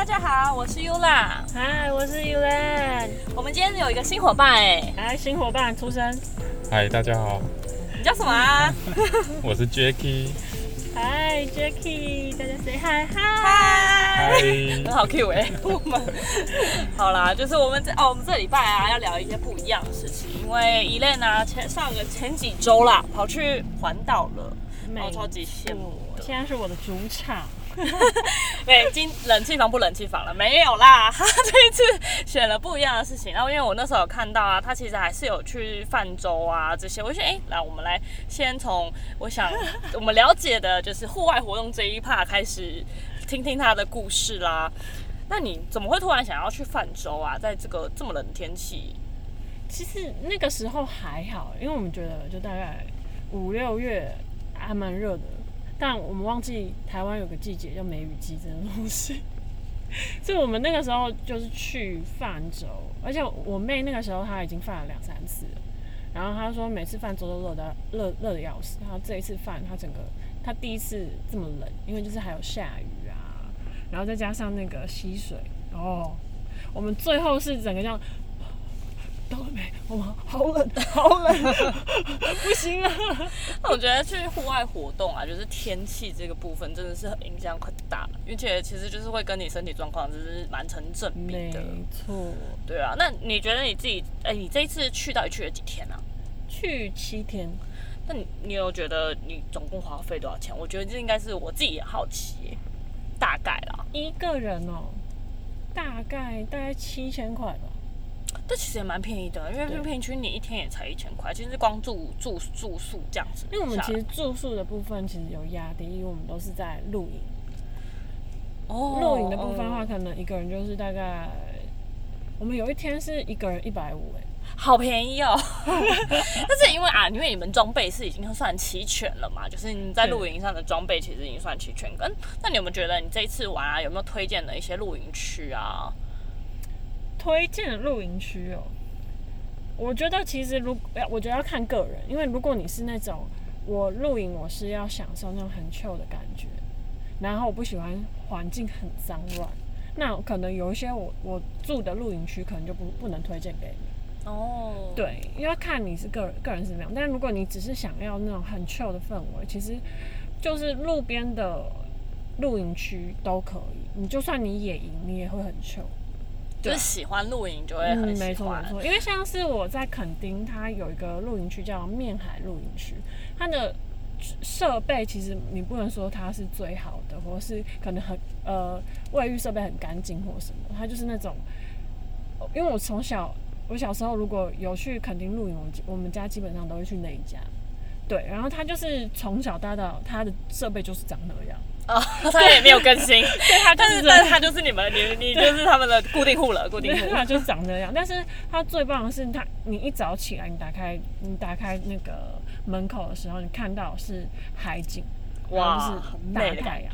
大家好，我是 Yula。嗨，我是 Yulan。我们今天有一个新伙伴哎，哎，新伙伴出生。嗨，大家好，你叫什么啊？我是 Jacky。嗨，Jacky，大家 say hi，嗨，嗨，很好 Q 哎。我们好啦，就是我们这哦，我们这礼拜啊要聊一些不一样的事情，因为 Elaine 呢前上个前几周啦，跑去环岛了，没哦超级羡慕的现在是我的主场。对，今冷气房不冷气房了，没有啦。他 这一次选了不一样的事情，然后因为我那时候有看到啊，他其实还是有去泛舟啊这些，我就觉得哎、来我们来先从我想 我们了解的就是户外活动这一 part 开始听听他的故事啦。那你怎么会突然想要去泛舟啊？在这个这么冷的天气，其实那个时候还好，因为我们觉得就大概五六月还蛮热的，但我们忘记台湾有个季节叫梅雨季这种东西，所以我们那个时候就是去泛舟，而且我妹那个时候她已经泛了两三次了，然后她说每次泛舟都热的热热的要死，然后这一次泛她整个她第一次这么冷，因为就是还有下雨啊，然后再加上那个溪水哦，我们最后是整个叫。到了没？我们好冷，好冷，不行啊。那我觉得去户外活动啊，就是天气这个部分真的是影响很大，而且其实就是会跟你身体状况就是蛮成正比没的。错，对啊，那你觉得你自己，哎、你这一次去到底去了几天啊？去七天，那你你有觉得你总共花费多少钱？我觉得这应该是我自己也好奇耶，大概啦。一个人哦，大概大概七千块吧。这其实也蛮便宜的，因为对平均你一天也才一千块，其实光住住住宿这样子。因为我们其实住宿的部分其实有压低，因为我们都是在露营。哦露营的部分的话，哦可能一个人就是大概，我们有一天是一个人一百五，哎，好便宜哦。但是因为啊，因为你们装备是已经算齐全了嘛，就是你在露营上的装备其实已经算齐全。跟那你有没有觉得你这一次玩啊，有没有推荐的一些露营区啊？推荐的露营区哦。我觉得其实如要，我觉得要看个人，因为如果你是那种我露营，我是要享受那种很 chill 的感觉，然后我不喜欢环境很脏乱，那可能有一些我我住的露营区可能就不不能推荐给你。哦，对，要看你是个人个人是怎么样，但如果你只是想要那种很 chill 的氛围，其实就是路边的露营区都可以。你就算你野营，你也会很 chill。就是喜欢露营就会很嗯，喜没错欢。没错，因为像是我在垦丁，它有一个露营区叫面海露营区，它的设备其实你不能说它是最好的，或是可能很呃卫浴设备很干净或什么，它就是那种，因为我从小 我小时候如果有去垦丁露营，我们我们家基本上都会去那一家。对，然后它就是从小到大，它的设备就是长那样。哦，他也没有更新，对，他就但是他就是你们，你你就是他们的固定户了，固定户对，。它就是长这样。但是他最棒的是他，你一早起来，你打开你打开那个门口的时候，你看到是海景，哇，是大太阳。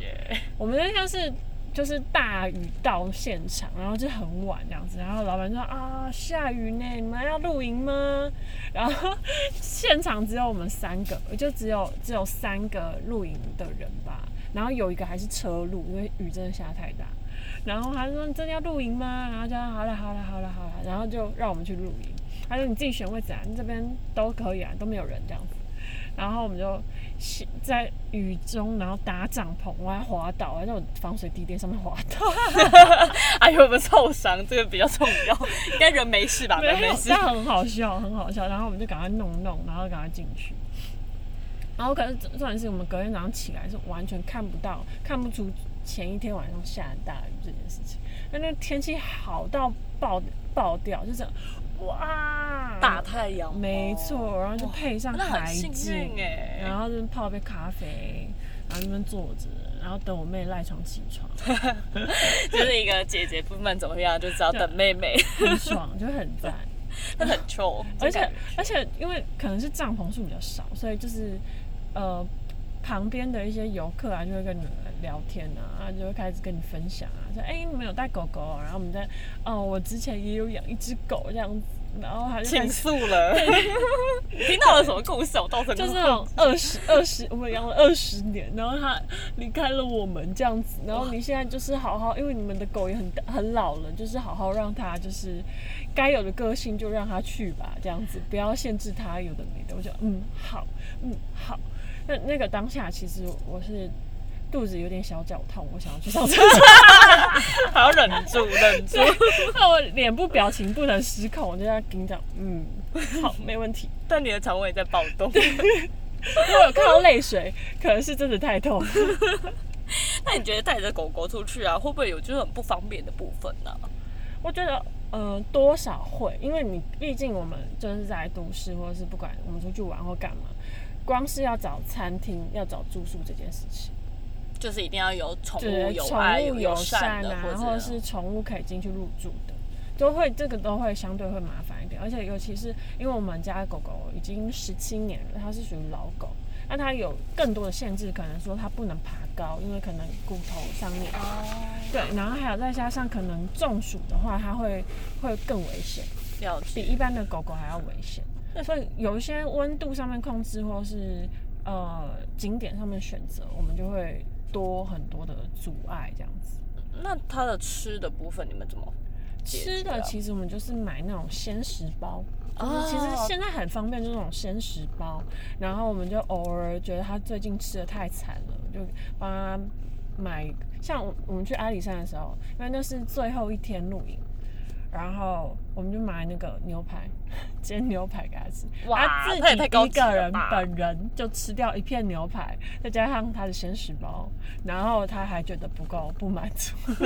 我们那像是就是大雨到现场，然后就很晚这样子，然后老板说啊下雨呢，你们要露营吗？然后现场只有我们三个，就只有只有三个露营的人吧，然后有一个还是车路，因为雨真的下太大。然后他说：“你真的要露营吗？”然后就好了，好了，好了，好了，然后就让我们去露营。他说：“你自己选位置啊，你这边都可以啊，都没有人这样子。”然后我们就在雨中，然后搭帐篷，我还滑倒，还在我防水地垫上面滑倒，哎呦，有没有受伤？这个比较重要。应该人没事吧？人没事但。很好笑，很好笑。然后我们就赶快弄弄，然后赶快进去。然后可是重点是我们隔天早上起来是完全看不到、看不出前一天晚上下大雨这件事情。那那天气好到爆爆掉，就是哇大太阳，没错，然后就配上海幸景运，哎。然后就泡杯咖啡，然后那边坐着，然后等我妹赖床起床，就是一个姐姐不管怎么样，就只要等妹妹，很爽，就很赞。那很 chill，而且而且因为可能是帐篷数比较少，所以就是呃旁边的一些游客啊，就会跟你们聊天啊，啊就会开始跟你分享啊，说哎、你们有带狗狗哦，然后我们在哦我之前也有养一只狗这样子，然后他就倾诉了。听到了什么故事？我倒是就是那种二十二十，我们养了二十年，然后他离开了我们这样子，然后你现在就是好好，因为你们的狗也很很老了，就是好好让它就是该有的个性就让它去吧，这样子不要限制它有的没的。我就嗯好，嗯好。那那个当下其实我是肚子有点小绞痛，我想要去上厕所，还要忍住，忍住。那我脸部表情不能失控，我就在跟你讲，嗯好，没问题。但你的肠胃在暴动。我有看到泪水，可能是真的太痛。那你觉得带着狗狗出去啊，会不会有就是很不方便的部分呢、我觉得，呃，多少会，因为你毕竟我们就是在都市，或者是不管我们出去玩或干嘛，光是要找餐厅、要找住宿这件事情，就是一定要有宠物宠物友善的，或者是宠物可以进去入住的，都会这个都会相对会麻烦一点，而且尤其是因为我们家的狗狗已经十七年了，它是属于老狗，那它有更多的限制，可能说它不能爬高，因为可能骨头上面。哦，对，然后还有再加上可能中暑的话，它会会更危险，了解。比一般的狗狗还要危险。所以有一些温度上面控制，或是呃景点上面选择，我们就会多很多的阻碍这样子。那它的吃的部分你们怎么啊？吃的其实我们就是买那种鲜食包，就是哦其实现在很方便，就是那种鲜食包。然后我们就偶尔觉得他最近吃的太惨了，就帮他买。像我我们去阿里山的时候，因为那是最后一天露营，然后我们就买那个牛排，煎牛排给他吃。哇他自己一个人本人就吃掉一片牛排，再加上他的鲜食包，然后他还觉得不够不满足。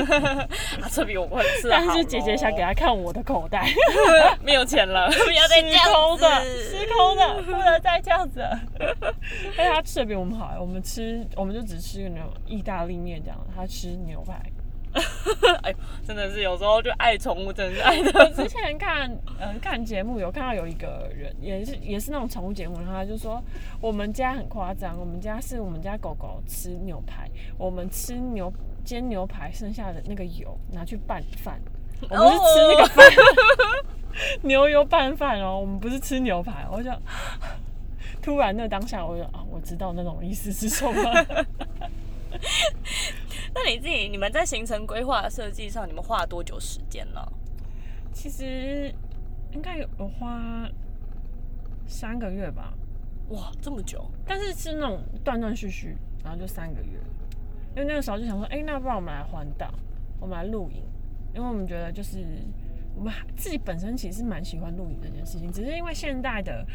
啊，这比我会吃但是姐姐想给他他看我的口袋。没有钱了，不要再这失样子失空的，不能再这样子了。但是他吃的比我们好，我们吃我们就只吃那种意大利面这样，他吃牛排。哎呦，真的是有时候就爱宠物，真的是爱我的。之前看嗯看节目有看到有一个人也是也是那种宠物节目，然后他就说我们家很夸张，我们家是我们家狗狗吃牛排，我们吃牛煎牛排剩下的那个油拿去拌饭，我们是吃那个饭。牛油拌饭哦，我们不是吃牛排，我就 突然那当下我就啊，我知道那种意思是什么。那你自己，你们在行程规划设计上，你们花了多久时间呢？其实应该有有花三个月吧，哇，这么久？但是是那种断断续续，然后就三个月。因为那个时候就想说，哎、那不然我们来环岛，我们来露营，因为我们觉得就是我们自己本身其实蛮喜欢露营这件事情，只是因为现代的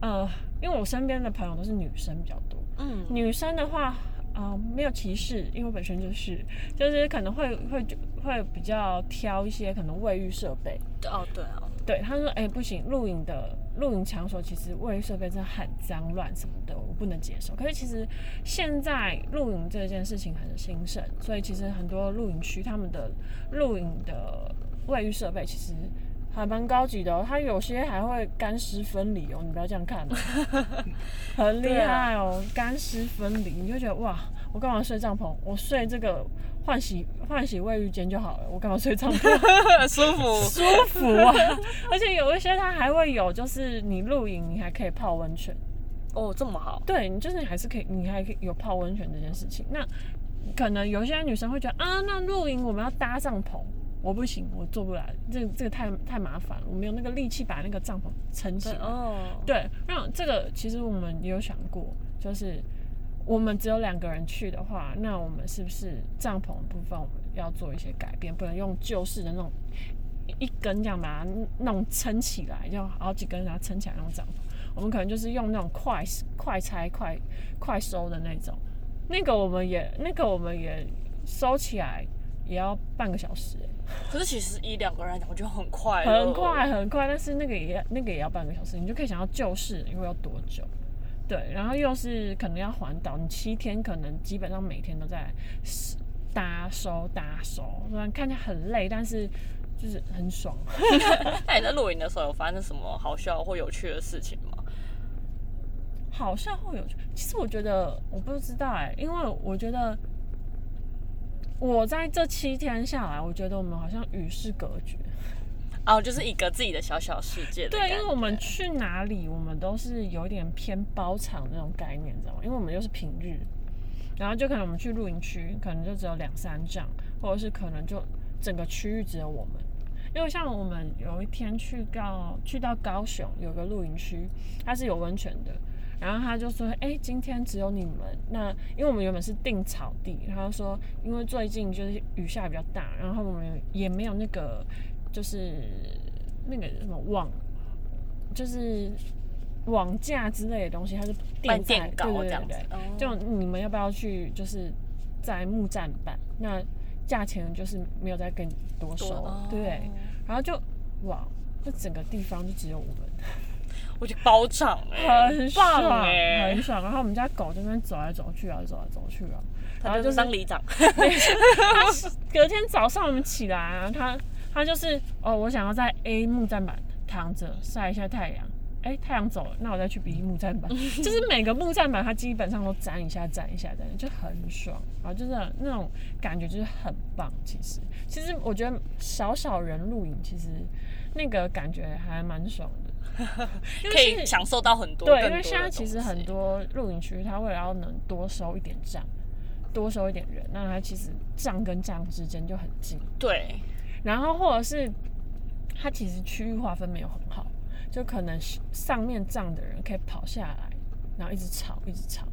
呃，因为我身边的朋友都是女生比较多，嗯，女生的话，呃，没有歧视，因为本身就是，就是可能会会会比较挑一些可能卫浴设备。哦，对哦，对，他说，哎、不行，露营的露营场所其实卫浴设备真的很脏乱什么的，我不能接受。可是其实现在露营这件事情很兴盛，所以其实很多露营区他们的露营的卫浴设备其实还蛮高级的哦，它有些还会干湿分离哦，你不要这样看哦，很厉害哦，干湿分离，你就觉得哇，我干嘛睡帐篷？我睡这个换洗换洗卫浴间就好了，我干嘛睡帐篷？舒服。舒服啊！而且有一些它还会有，就是你露营你还可以泡温泉，哦，这么好。对你就是你还是可以，你还可以有泡温泉这件事情。那可能有些女生会觉得啊，那露营我们要搭帐篷，我不行，我做不来，这这个太太麻烦了，我没有那个力气把那个帐篷撑起来。对哦，对，那这个其实我们也有想过，就是我们只有两个人去的话，那我们是不是帐篷部分我们要做一些改变，不能用旧式的那种一一根这样把它弄撑起来，就好几根然后撑起来那种帐篷，我们可能就是用那种快快拆快快收的那种，那个我们也那个我们也收起来也要半个小时、欸可是其实以两个人来讲，我觉得很快，很快很快，但是那个也要那个也要半个小时，你就可以想要救市因为要多久。对，然后又是可能要环岛，你七天可能基本上每天都在搭收搭收，虽然看起来很累，但是就是很爽。那你在露营的时候有发生什么好笑或有趣的事情吗？好笑或有趣，其实我觉得我不知道哎、因为我觉得我在这七天下来，我觉得我们好像与世隔绝。哦，就是一个自己的小小世界对，因为我们去哪里，我们都是有点偏包场那种概念，你知道吗？因为我们又是平日，然后就可能我们去露营区，可能就只有两三帐，或者是可能就整个区域只有我们。因为像我们有一天去到去到高雄有个露营区，它是有温泉的，然后他就说：“哎、今天只有你们。”那因为我们原本是定草地，然后说因为最近就是雨下比较大，然后我们也没有那个就是那个什么网，就是网架之类的东西，它是办定在电稿对对对对，哦就你们要不要去就是在木栈板？那价钱就是没有再跟多收，多对？然后就哇，那整个地方就只有我们。我去包场哎、很棒爽，哎、很爽。然后我们家狗这边走来走去啊，走来走去啊。然后就是当里长，隔天早上我们起来啊，它它就是哦，我想要在 A 木栈板躺着晒一下太阳。哎，太阳走了，那我再去比木栈板，就是每个木栈板它基本上都粘一下，粘一下，沾一下，就很爽。然后就是那种感觉就是很棒。其实，其实我觉得少少人露营，其实那个感觉还蛮爽的。可以享受到很多多的因为现在其实很多露营区，它为了要能多收一点帐，多收一点人，那它其实帐跟帐之间就很近。对然后或者是它其实区域划分没有很好，就可能上面站的人可以跑下来，然后一直吵一直吵。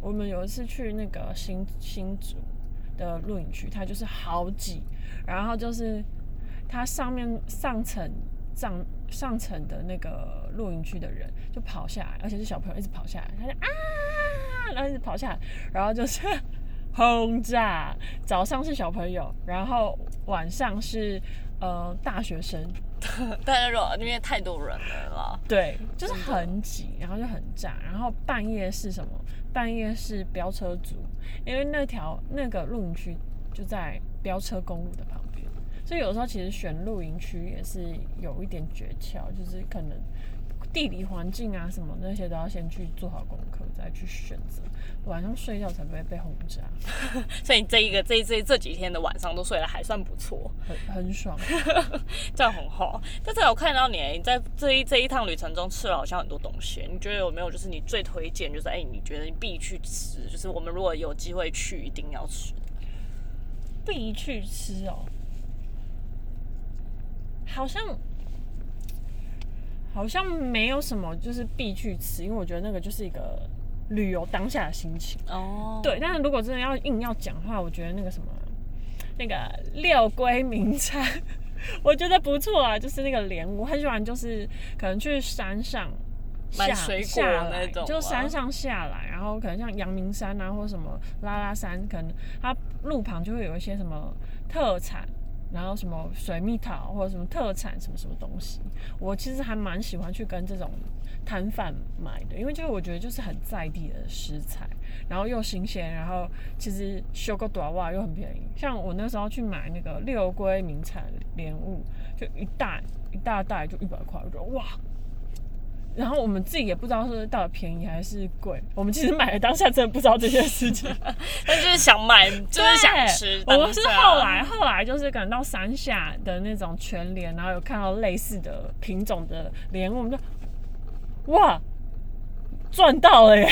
我们有一次去那个新新竹的露营区，它就是好挤，然后就是它上面上层上上层的那个露营区的人就跑下来，而且是小朋友一直跑下来，他就啊，然后一直跑下来，然后就是轰炸。早上是小朋友，然后晚上是呃大学生，但是如果因为太多人了，对，就是很挤，然后就很炸。然后半夜是什么？半夜是飙车族，因为那条那个露营区就在飙车公路的旁边，所以有时候其实选露营区也是有一点诀窍，就是可能地理环境啊什么那些都要先去做好功课，再去选择，晚上睡觉才不会被轰炸，所以你这一个这一这这几天的晚上都睡得还算不错，很很爽。这样很好。但是我看到你你在这一这一趟旅程中吃了好像很多东西，你觉得有没有就是你最推荐，就是哎、你觉得你必去吃，就是我们如果有机会去一定要吃的。必去吃哦，好像好像没有什么就是必去吃，因为我觉得那个就是一个旅游当下的心情。哦，对，但是如果真的要硬要讲的话，我觉得那个什么那个六龟名产，我觉得不错啊，就是那个莲雾，很喜欢，就是可能去山上。下买水果那种吗就山上下来，然后可能像阳明山啊，或什么拉拉山，可能它路旁就会有一些什么特产，然后什么水蜜桃或者什么特产什么什么东西。我其实还蛮喜欢去跟这种摊贩买的，因为就是我觉得就是很在地的食材，然后又新鲜，然后其实修个短袜又很便宜。像我那时候去买那个六龟名产莲雾，就一袋一大袋就一百块，我觉得哇。然后我们自己也不知道是到底便宜还是贵，我们其实买了当下真的不知道这件事情。但就是想买，就是想吃。我们是后来后来就是可能到山下的那种全联，然后有看到类似的品种的莲雾，我们就哇赚到了耶！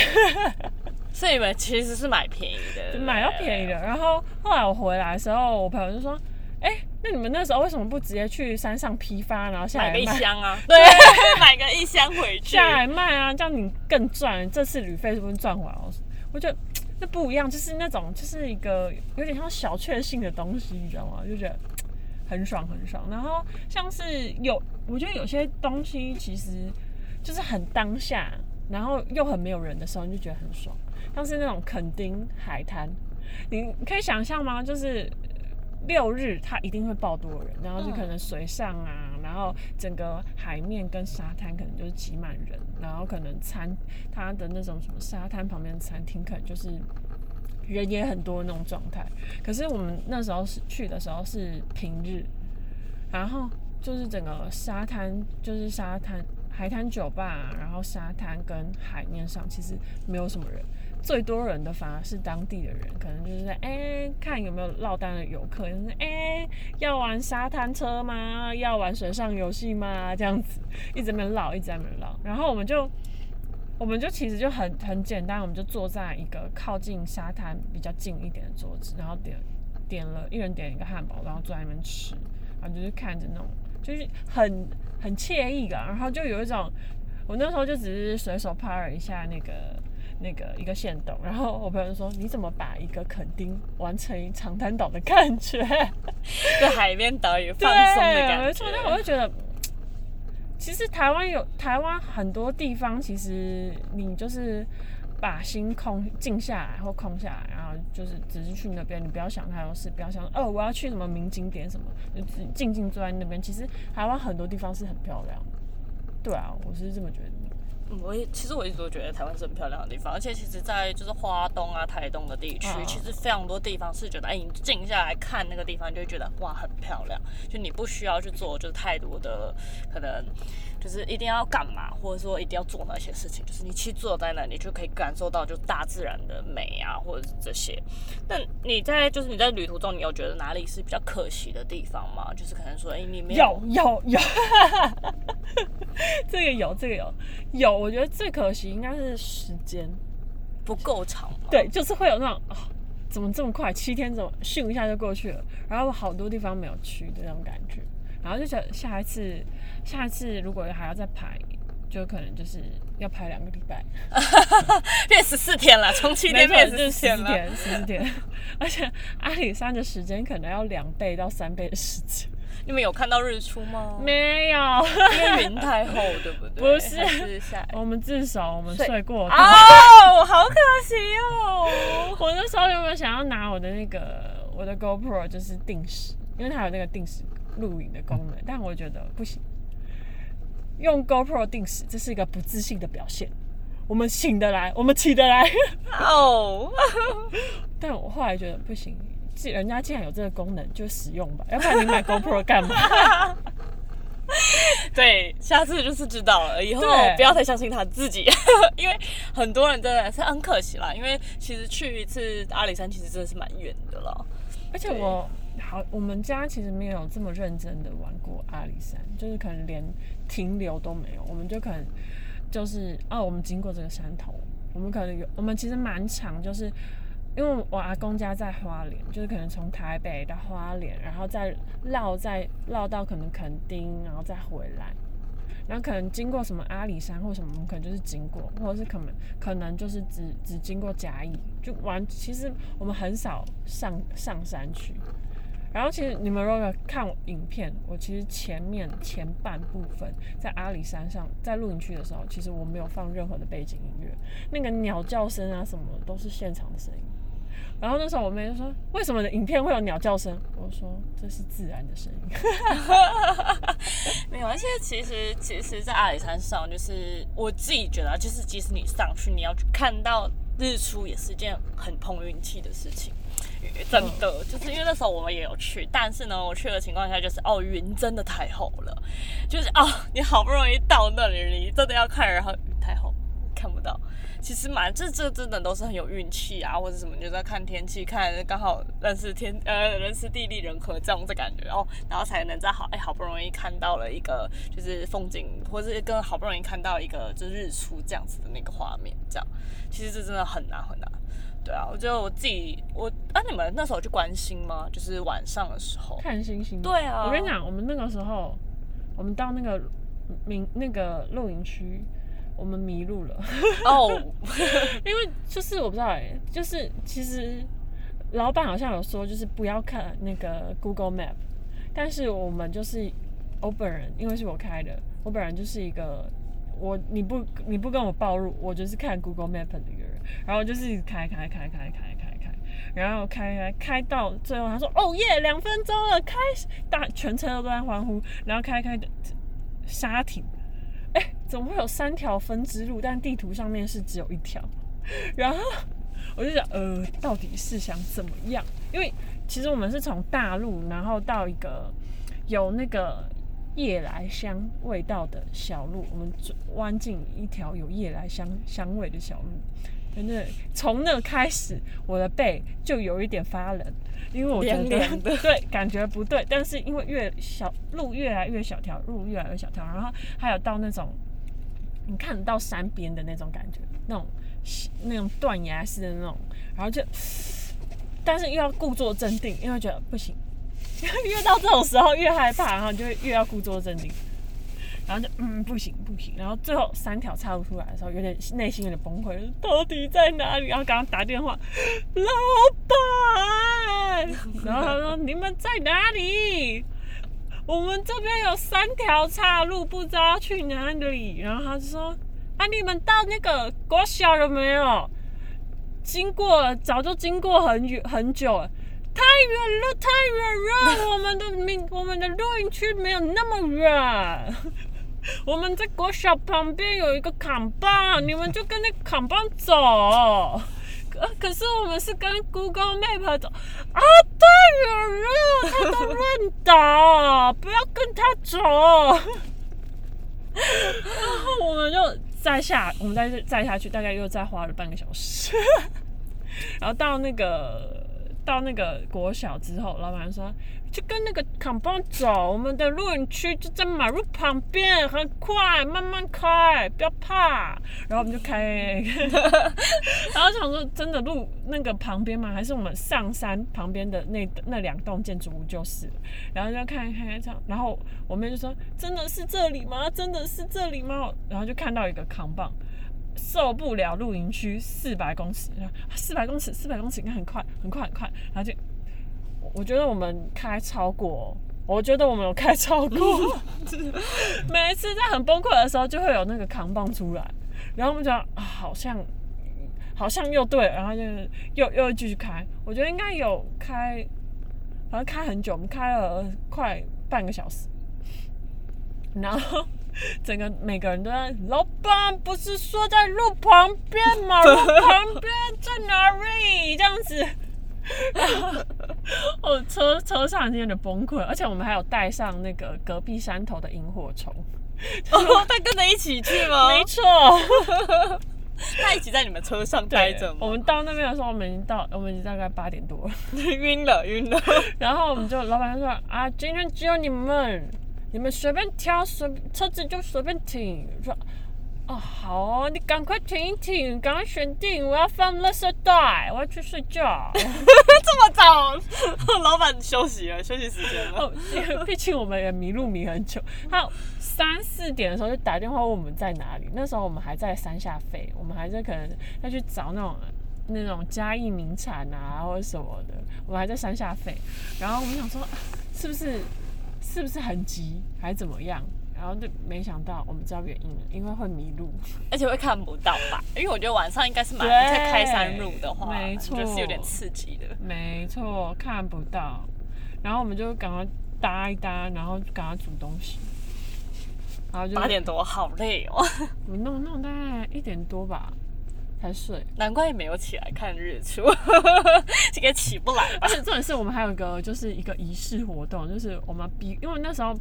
所以你们其实是买便宜的，买到便宜的。然后后来我回来的时候，我朋友就说：“哎、那你们那时候为什么不直接去山上批发，然后下买个一来卖？箱啊，对，买个一箱回去。下来卖啊，这样你更赚，这次旅费是不是赚回来了？我觉得那不一样，就是那种就是一个有点像小确幸的东西，你知道吗？就觉得很爽很爽。然后像是有，我觉得有些东西其实就是很当下，然后又很没有人的时候，你就觉得很爽。像是那种垦丁海滩，你可以想象吗？就是六日它一定会爆多人，然后就可能水上啊，然后整个海面跟沙滩可能就是挤满人，然后可能餐它的那种什么沙滩旁边的餐厅可能就是人也很多那种状态。可是我们那时候是去的时候是平日，然后就是整个沙滩就是沙滩海滩酒吧、啊，然后沙滩跟海面上其实没有什么人，最多人的反而是当地的人，可能就是在哎、看有没有落单的游客，就是哎、要玩沙滩车吗？要玩水上游戏吗？这样子一直在那边绕，一直在那边绕。然后我们就我们就其实就很很简单，我们就坐在一个靠近沙滩比较近一点的桌子，然后点点了一人点一个汉堡，然后坐在那边吃，然后就是看着那种就是很很惬意的，然后就有一种我那时候就只是随手拍了一下那个。那个一个线动，然后我朋友就说：“你怎么把一个垦丁玩成长滩岛的感觉？” 在海边岛屿放松的感觉。没错，但我就觉得，其实台湾有台湾很多地方，其实你就是把心空静下来或空下来，然后就是只是去那边，你不要想太多事，不要想哦我要去什么名景点什么，就静静坐在那边。其实台湾很多地方是很漂亮的，对啊，我是这么觉得。嗯我也其实我一直都觉得台湾是很漂亮的地方，而且其实，在就是花东啊、台东的地区，嗯其实非常多地方是觉得，哎，你静下来看那个地方，就会觉得哇，很漂亮。就你不需要去做就是太多的可能，就是一定要干嘛，或者说一定要做那些事情，就是你去坐在那里就可以感受到就大自然的美啊，或者是这些。那你在就是你在旅途中，你有觉得哪里是比较可惜的地方吗？就是可能说，哎，你没有有 有，这个有这个有有，我觉得最可惜应该是时间。不够长？对，就是会有那种啊、怎么这么快？七天怎么咻一下就过去了？然后好多地方没有去的那种感觉，然后就想下一次，下一次如果还要再排，就可能就是要排两个礼拜，变十四天了，从七天变十四天了。十四天，而且阿里山的时间可能要两倍到三倍的时间。你们有看到日出吗？没有，因为云太厚，对不对？不是是下我们至少我们睡睡过头。哦，好可惜哦。我那时候有没有想要拿我的那个我的 GoPro 就是定时，因为它有那个定时录影的功能，但我觉得不行，用 GoPro 定时这是一个不自信的表现。我们醒得来，我们起得来，哦，但我后来觉得不行，既人家既然有这个功能，就使用吧，要不然你买 GoPro 干嘛？对，下次就是知道了，以后不要太相信他自己，因为很多人真的是很可惜啦。因为其实去一次阿里山，其实真的是蛮远的了。而且我好，我们家其实没有这么认真的玩过阿里山，就是可能连停留都没有，我们就可能就是哦，我们经过这个山头，我们可能有，我们其实蛮长，就是因为我阿公家在花莲，就是可能从台北到花莲，然后再绕再绕到可能垦丁，然后再回来。然后可能经过什么阿里山或什么，我们可能就是经过，或者是可能可能就是只只经过甲乙，就玩。其实我们很少上上山去。然后其实你们如果看影片，我其实前面前半部分在阿里山上，在露营区的时候，其实我没有放任何的背景音乐，那个鸟叫声啊什么都是现场的声音。然后那时候我妹就说：“为什么影片会有鸟叫声？”我说：“这是自然的声音。没有，而且其实其实，在阿里山上，就是我自己觉得，就是即使你上去，你要去看到日出，也是件很碰运气的事情。真的，就是因为那时候我们也有去，但是呢，我去的情况下就是哦，云真的太厚了，就是哦，你好不容易到那里，你真的要看，然后云太厚，看不到。其实蛮这这真的都是很有运气啊，或者什么，你就在看天气，看刚好认识天呃认识地利人和这样子感觉然哦，然后才能在好哎好不容易看到了一个就是风景，或者是跟好不容易看到一个就是日出这样子的那个画面，这样其实这真的很难很难。对啊，我觉得我自己我啊，你们那时候去关心吗？就是晚上的时候。看星星。对啊，我跟你讲，我们那个时候，我们到那个明那个露营区，我们迷路了，哦，因为就是我不知道哎、就是其实老板好像有说，就是不要看那个 Google Map，但是我们就是我本人，因为是我开的，我本人就是一个我你不你不跟我暴露，我就是看 Google Map 的一个人，然后就是开开开开开开开，然后开开开到最后，他说哦耶，两分钟了，开大全车都在欢呼，然后开开的刹停，哎，怎么会有三条分支路，但地图上面是只有一条，然后。我就想，呃，到底是想怎么样？因为其实我们是从大陆，然后到一个有那个夜来香味道的小路，我们弯进一条有夜来香香味的小路，真的从那开始，我的背就有一点发冷，因为我觉得 对感觉不对，但是因为越小路越来越小条，路越来越小条，然后还有到那种你看得到山边的那种感觉，那种那种断崖式的那种，然后就，但是又要故作镇定，因为觉得不行，越到这种时候越害怕，然后就会越要故作镇定。然后就嗯不行不行，然后最后三条岔路出来的时候，有点内心有点崩溃，到底在哪里？然后刚刚打电话，老板，然后他说你们在哪里？我们这边有三条岔路，不知道去哪里。然后他就说啊，你们到那个国小了没有？经过，早就经过很远很久了。太远了，太远了！我们的民，我们的露营区没有那么远。我们在国小旁边有一个扛棒，你们就跟那扛棒走。可可是我们是跟 Google Map 走啊，太远了，他都乱打，不要跟他走。然后我们就再下，我们再再下去，大概又再花了半个小时。然后到那个到那个国小之后，老板说。就跟那个扛棒走，我们的露营区就在马路旁边，很快，慢慢开，不要怕。然后我们就开，然后想说，真的路那个旁边吗？还是我们上山旁边的那那两栋建筑物就是？然后就看看看这样，然后我妹就说：“真的是这里吗？真的是这里吗？”然后就看到一个扛棒，受不了露营区四百公尺，四百公尺，四百公尺应该很快，很快，很快，然后就。我觉得我们开超过，我觉得我们有开超过。每一次在很崩溃的时候，就会有那个扛棒出来，然后我们讲啊，好像好像又对，然后就又又继续开。我觉得应该有开，好像开很久，我们开了快半个小时。然后整个每个人都在，老板不是说在路旁边吗？路旁边在哪里？这样子。我 车车上已经有点崩溃，而且我们还有带上那个隔壁山头的萤火虫。哦，他跟着一起去吗？没错，他一起在你们车上待着吗？我们到那边的时候，我们已经到，我们已经大概八点多了，晕了晕了。然后我们就老板就说啊，今天只有你们，你们随便挑，随车子就随便停。说。哦，好哦，你赶快停一停，赶快选定，我要放垃圾袋，我要去睡觉。这么早，老板休息了，休息时间了。毕竟我们也迷路迷很久，他三四点的时候就打电话问我们在哪里，那时候我们还在山下飞，我们还在可能要去找那种那种嘉义名产啊或者什么的，我们还在山下飞，然后我们想说是不是是不是很急还是怎么样？然后就没想到，我们知道原因了，因为会迷路，而且会看不到吧？因为我觉得晚上应该是蛮在开山路的话，没错，就是有点刺激的。没错，看不到。然后我们就赶快搭一搭，然后赶快煮东西。然后就八点多，好累哦。我弄弄大概一点多吧。才睡，难怪没有起来看日出，这个起不来。而且重点是我们还有一个，就是一个仪式活动，就是我们比，因为那时候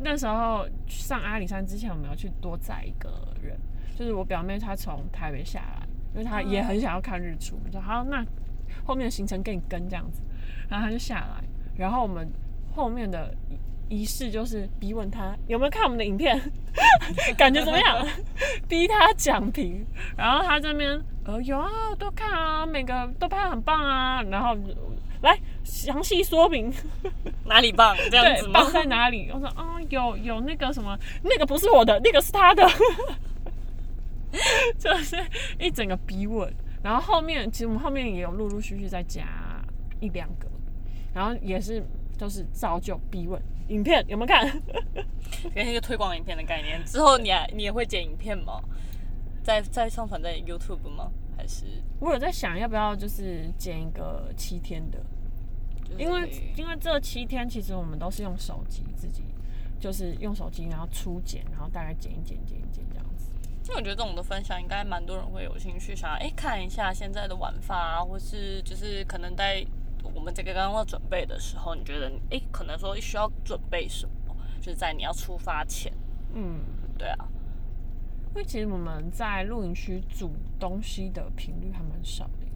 那时候上阿里山之前，我们要去多载一个人，就是我表妹她从台北下来，因为她也很想要看日出，我说好，那后面的行程给你跟这样子，然后她就下来，然后我们后面的。仪式就是逼问他有没有看我们的影片，感觉怎么样？逼他讲评，然后他这边呃有啊，都看啊，每个都拍很棒啊，然后来详细说明。哪里棒，这样子棒在哪里？我说啊，有有那个什么，那个不是我的，那个是他的，就是一整个逼问，然后后面其实我们后面也有陆陆续续再加一两个，然后也是都是照旧逼问。影片有没有看？给一个推广影片的概念。之后你还你也会剪影片吗？再再上传在 YouTube 吗？还是我有在想要不要就是剪一个七天的？因为因为这七天其实我们都是用手机自己，就是用手机然后初剪，然后大概剪一剪剪一剪这样子。因为我觉得这种的分享应该蛮多人会有兴趣，想哎看一下现在的玩法啊，或是就是可能在。我们这个刚刚准备的时候，你觉得哎，可能说需要准备什么？就是在你要出发前，嗯，对啊。因为其实我们在露营区煮东西的频率还蛮少的。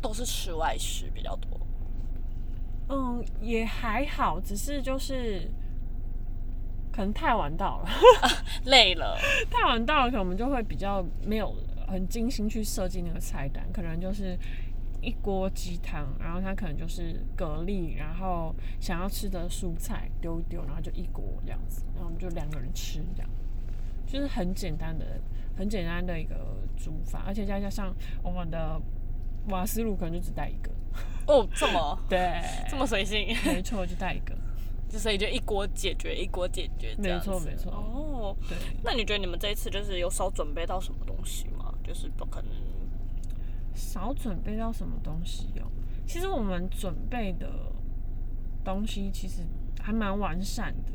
都是吃外食比较多。嗯，也还好，只是就是可能太晚到了，累了，太晚到了，可能我们就会比较没有很精心去设计那个菜单，可能就是一锅鸡汤，然后它可能就是蛤蜊，然后想要吃的蔬菜丢一丢，然后就一锅这样子，然后我们就两个人吃这样，就是很简单的、很简单的一个煮法，而且再加上我们的瓦斯炉可能就只带一个，哦，这么？对，这么随性，没错，就带一个，就所以就一锅解决，一锅解决这没。错没错。哦，对。那你觉得你们这一次就是有少准备到什么东西吗？就是不可能少准备到什么东西哦？其实我们准备的东西其实还蛮完善的，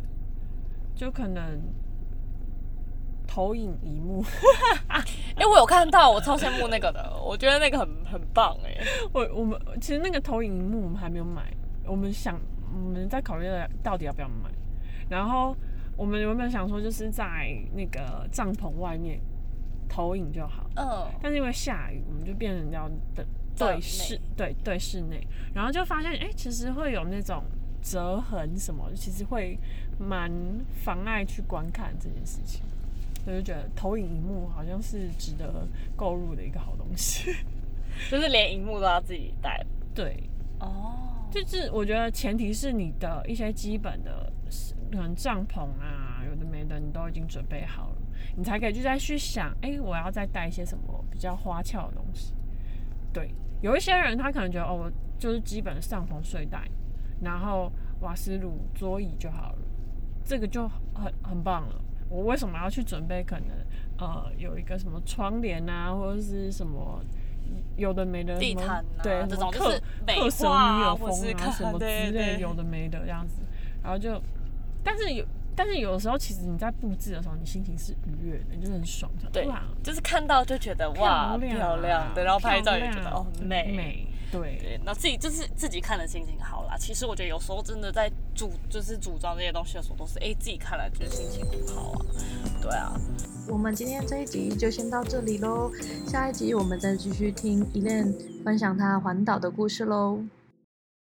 就可能投影荧幕，哎、我有看到，我超羡慕那个的，我觉得那个很很棒 哎。我我们其实那个投影荧幕我们还没有买，我们想我们在考虑到底要不要买，然后我们原本想说就是在那个帐篷外面投影就好，嗯，但是因为下雨，我们就变成要等对室对对室内，然后就发现哎、诶其实会有那种折痕什么，其实会蛮妨碍去观看这件事情。所以就觉得投影荧幕好像是值得购入的一个好东西。就是连荧幕都要自己带。对，哦，就是我觉得前提是你的一些基本的，可能帐篷啊，有的没的，你都已经准备好了，你才可以就再去想，哎、我要再带一些什么比较花俏的东西。对，有一些人他可能觉得，哦，我就是基本的帐篷睡袋，然后瓦斯炉、桌椅就好了，这个就很很棒了。我为什么要去准备可能呃有一个什么窗帘啊，或者是什么有的没的地毯啊对，这种就是美克什化啊米尔风啊什么之类对有的没的这样子，然后就，但是有。但是有的时候，其实你在布置的时候，你心情是愉悦的，你就是很爽的。对，就是看到就觉得哇漂亮漂亮，对，然后拍照也觉得哦漂亮美。美，对，对，那自己就是自己看了心情好啦。其实我觉得有时候真的在组就是组装这些东西的时候，都是哎、自己看了觉得心情很好啊。对啊，我们今天这一集就先到这里喽，下一集我们再继续听 Elaine 分享她环岛的故事喽。